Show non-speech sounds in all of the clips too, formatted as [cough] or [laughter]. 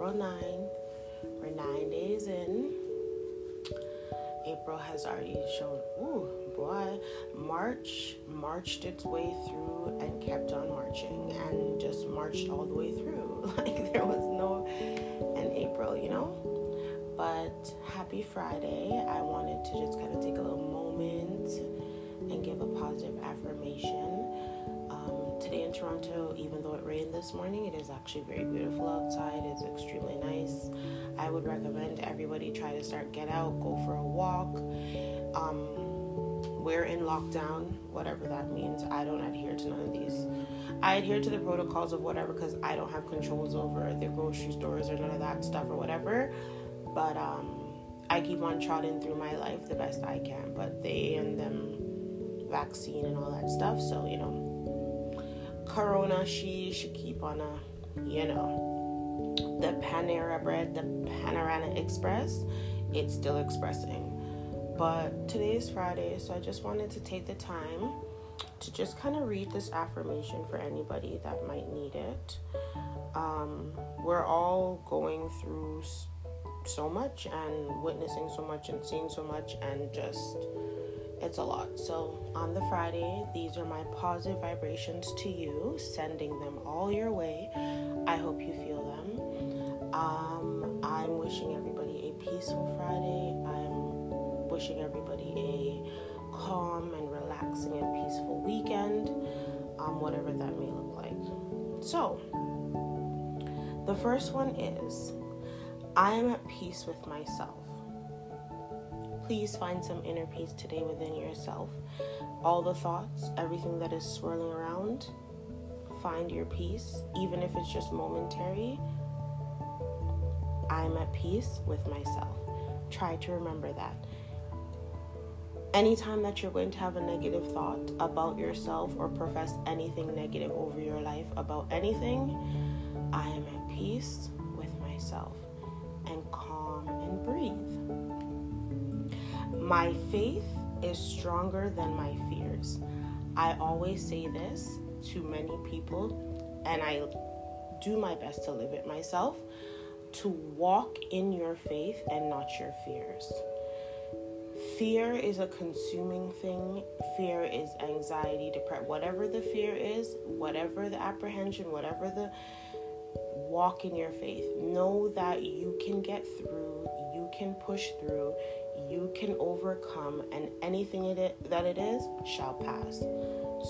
April 9th. We're nine days in. April has already shown, ooh, boy, March marched its way through and kept on marching and just marched all the way through. [laughs] Like there was no an April, you know? But happy Friday. I wanted to just kind of take a little moment and give a positive affirmation. Today in Toronto, even though it rained this morning, it is actually very beautiful outside. It's extremely nice. I would recommend everybody try to start get out, go for a walk. Um, we're in lockdown, whatever that means. I don't adhere to none of these. I adhere to the protocols of whatever because I don't have controls over the grocery stores or none of that stuff or whatever. But um, I keep on trotting through my life the best I can. But they and them vaccine and all that stuff, so you know, Corona, she should keep on a, you know, the Panera bread, the Panorama Express, it's still expressing but today is Friday, so I just wanted to take the time to just kind of read this affirmation for anybody that might need it. Um, we're all going through so much and witnessing so much and seeing so much, and just it's a lot. So, on the Friday, these are my positive vibrations to you, sending them all your way. I hope you feel them. Um, I'm wishing everybody a peaceful Friday. I'm wishing everybody a calm and relaxing and peaceful weekend, um, whatever that may look like. So, the first one is I am at peace with myself. Please find some inner peace today within yourself. All the thoughts, everything that is swirling around, find your peace, even if it's just momentary. I'm at peace with myself. Try to remember that anytime that you're going to have a negative thought about yourself or profess anything negative over your life about anything, I am at peace with myself and calm and breathe. My faith is stronger than my fears. I always say this to many people, and I do my best to live it myself to walk in your faith and not your fears fear is a consuming thing. Fear is anxiety, depression, whatever the fear is, whatever the apprehension, whatever the walk in your faith. Know that you can get through, can push through, you can overcome, and anything it, that it is shall pass.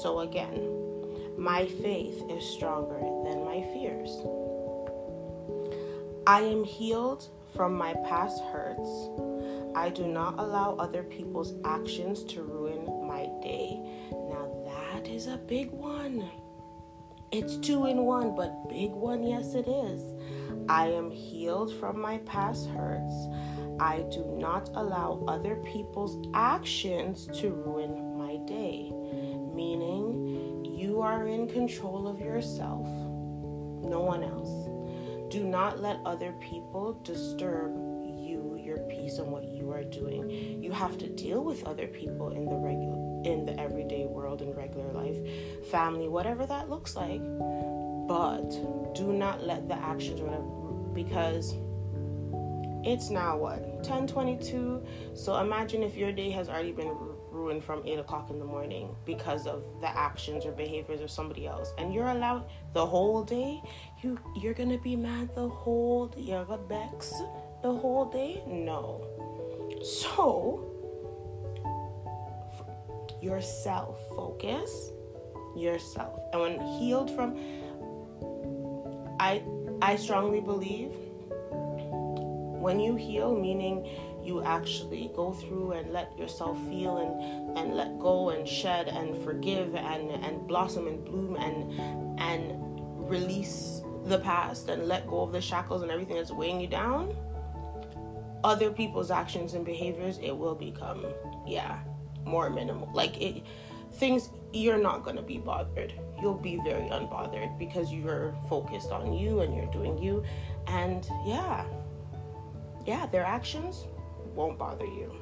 So, again, my faith is stronger than my fears. I am healed from my past hurts. I do not allow other people's actions to ruin my day. Now, that is a big one. It's two in one, but big one, yes, it is. I am healed from my past hurts. I do not allow other people's actions to ruin my day. Meaning, you are in control of yourself, no one else. Do not let other people disturb you, your peace, and what you are doing. You have to deal with other people in the regular in the everyday world and regular life, family, whatever that looks like. But do not let the actions whatever because it's now what 1022 so imagine if your day has already been ruined from 8 o'clock in the morning because of the actions or behaviors of somebody else and you're allowed the whole day? You you're gonna be mad the whole you're gonna vex the whole day? No. So yourself focus yourself. And when healed from i i strongly believe when you heal meaning you actually go through and let yourself feel and and let go and shed and forgive and and blossom and bloom and and release the past and let go of the shackles and everything that's weighing you down other people's actions and behaviors it will become yeah more minimal. Like it things you're not going to be bothered you'll be very unbothered because you're focused on you and you're doing you and yeah yeah their actions won't bother you.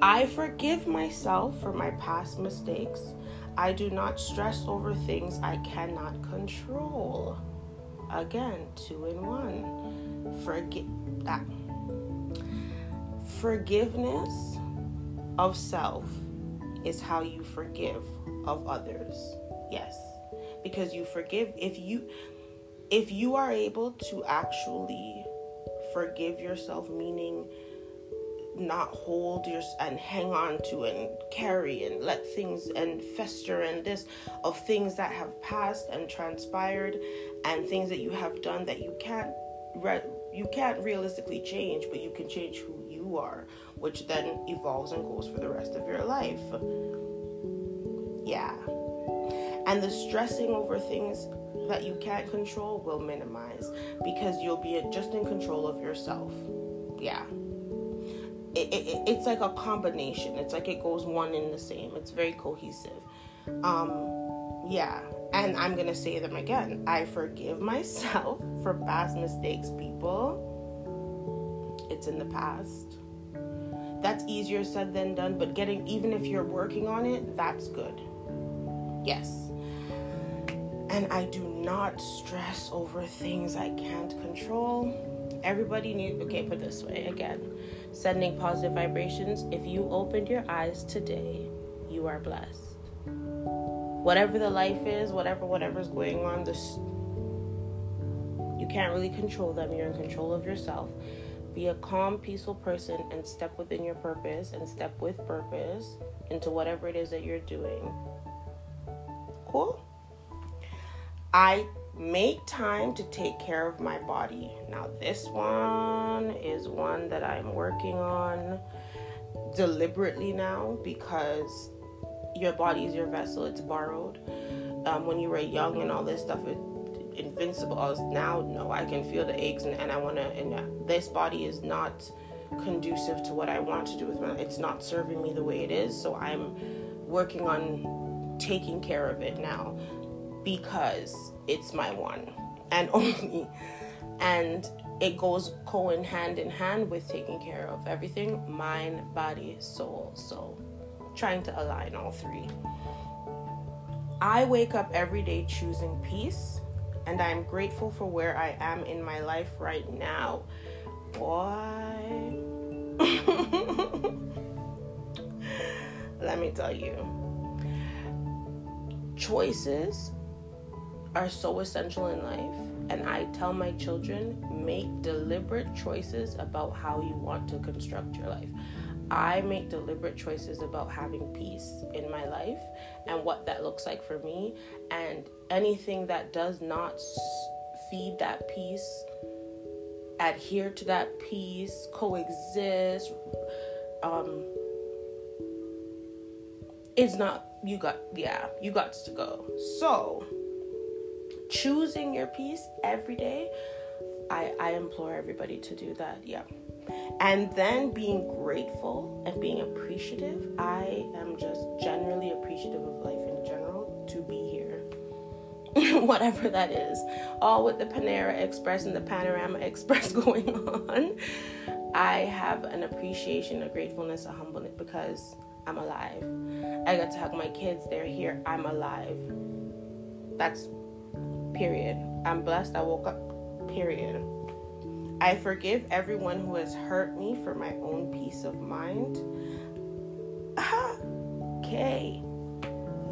I forgive myself for my past mistakes. I do not stress over things I cannot control. again, two in one. Forget that. Forgiveness of self is how you forgive of others. Yes. Because you forgive if you if you are able to actually forgive yourself meaning not hold your and hang on to and carry and let things and fester and this of things that have passed and transpired and things that you have done that you can't re- you can't realistically change but you can change who are which then evolves and goes for the rest of your life yeah and the stressing over things that you can't control will minimize because you'll be just in control of yourself yeah it, it, it's like a combination. It's like it goes one in the same. It's very cohesive. Um, yeah, and I'm gonna say them again. I forgive myself [laughs] for past mistakes, people. It's in the past. That's easier said than done, but getting even if you're working on it, that's good. Yes. And I do not stress over things I can't control. Everybody needs okay, put this way again sending positive vibrations. If you opened your eyes today, you are blessed. Whatever the life is, whatever whatever's going on, this you can't really control them. You're in control of yourself. Be a calm, peaceful person and step within your purpose and step with purpose into whatever it is that you're doing. Cool? I make time to take care of my body. Now, this one is one that I'm working on deliberately now because your body is your vessel, it's borrowed. Um, when you were young and all this stuff, it, invincible. as Now, no, I can feel the aches and, and I want to, and this body is not conducive to what I want to do with my It's not serving me the way it is. So I'm working on taking care of it now because it's my one and [laughs] only. And it goes co in hand in hand with taking care of everything mind, body, soul. So trying to align all three. I wake up every day choosing peace, and I'm grateful for where I am in my life right now. Why? [laughs] Let me tell you. Choices are so essential in life. And I tell my children, make deliberate choices about how you want to construct your life. I make deliberate choices about having peace in my life and what that looks like for me. And anything that does not feed that peace, adhere to that peace, coexist, um, is not, you got, yeah, you got to go. So, choosing your peace every day, I, I implore everybody to do that. Yeah. And then being grateful and being appreciative. I am just generally appreciative of life in general to be here. [laughs] Whatever that is. All with the Panera Express and the Panorama [laughs] Express [laughs] going on. I have an appreciation, a gratefulness, a humbleness because I'm alive. I got to hug my kids, they're here. I'm alive. That's Period. I'm blessed I woke up. Period. I forgive everyone who has hurt me for my own peace of mind. [sighs] okay.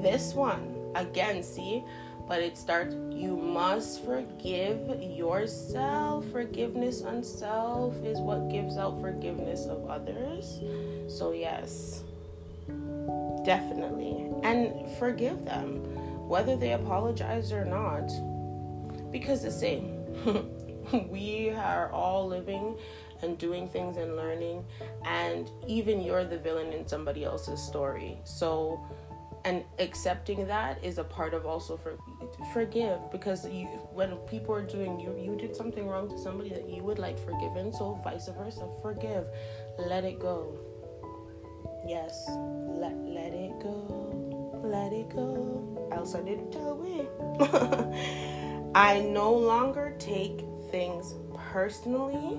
This one, again, see, but it starts you must forgive yourself. Forgiveness on self is what gives out forgiveness of others. So, yes, definitely. And forgive them, whether they apologize or not because the same [laughs] [laughs] we are all living and doing things and learning and even you're the villain in somebody else's story. So and accepting that is a part of also for forgive because you when people are doing you you did something wrong to somebody that you would like forgiven so vice versa. Forgive. Let it go. Yes. Let let it go. Let it go. I didn't tell me. [laughs] I no longer take things personally.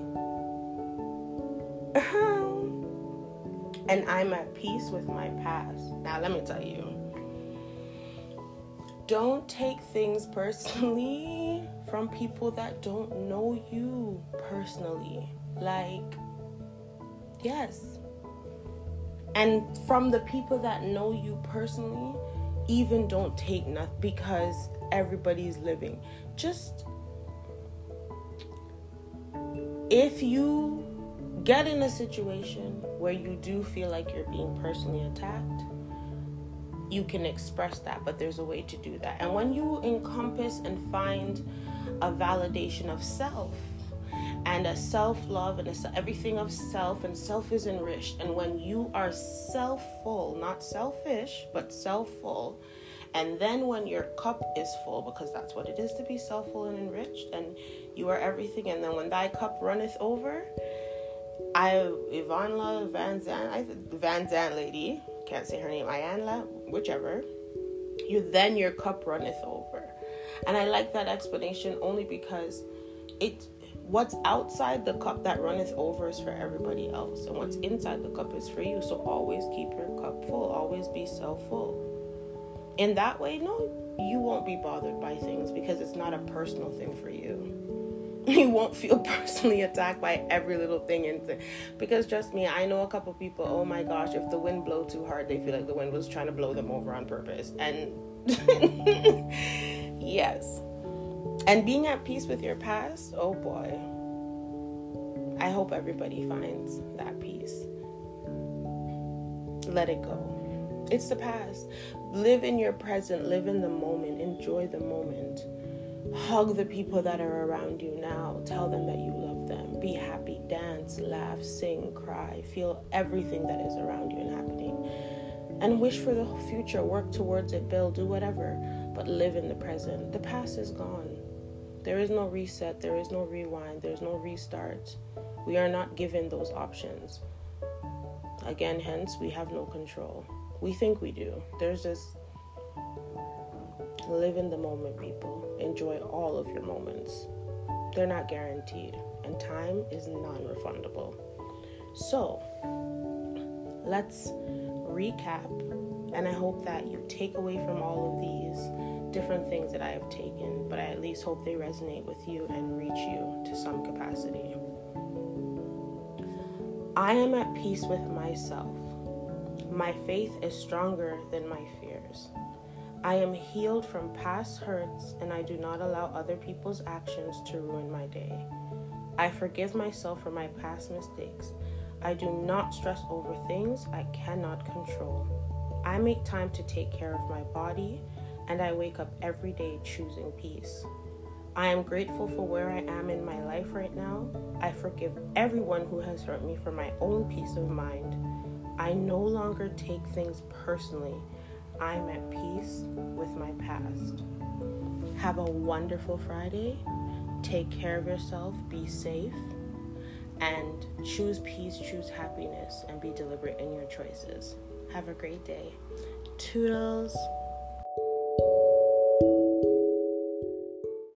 [laughs] and I'm at peace with my past. Now, let me tell you don't take things personally from people that don't know you personally. Like, yes. And from the people that know you personally, even don't take nothing because everybody's living. Just if you get in a situation where you do feel like you're being personally attacked, you can express that, but there's a way to do that. And when you encompass and find a validation of self and a self love and a, everything of self, and self is enriched, and when you are self full, not selfish, but self full, and then when your cup is full, because that's what it is to be self full and enriched, and you are everything, and then when thy cup runneth over, I Ivanla Van Zan, I Van Zan lady, can't say her name, Ianla, whichever, you then your cup runneth over. And I like that explanation only because it what's outside the cup that runneth over is for everybody else, and what's inside the cup is for you. So always keep your cup full, always be self full. In that way, no, you won't be bothered by things because it's not a personal thing for you. [laughs] you won't feel [laughs] personally attacked by every little thing and because trust me i know a couple people oh my gosh if the wind blow too hard they feel like the wind was trying to blow them over on purpose. And [laughs] yes. And being at peace with your past oh boy. I hope everybody finds that peace. Let it go. It's the past live in your present live in the moment enjoy the moment Hug the people that are around you now. Tell them that you love them. Be happy, dance, laugh, sing, cry. Feel everything that is around you and happening. And wish for the future. Work towards it, build, do whatever. But live in the present. The past is gone. There is no reset, there is no rewind, there's no restart. We are not given those options. Again, hence, we have no control. We think we do. There's this Live in the moment, people. Enjoy all of your moments. They're not guaranteed, and time is non refundable. So, let's recap, and I hope that you take away from all of these different things that I have taken, but I at least hope they resonate with you and reach you to some capacity. I am at peace with myself. My faith is stronger than my fears. I am healed from past hurts and I do not allow other people's actions to ruin my day. I forgive myself for my past mistakes. I do not stress over things I cannot control. I make time to take care of my body and I wake up every day choosing peace. I am grateful for where I am in my life right now. I forgive everyone who has hurt me for my own peace of mind. I no longer take things personally I'm at peace with my past. Have a wonderful Friday. Take care of yourself. Be safe. And choose peace, choose happiness, and be deliberate in your choices. Have a great day. Toodles.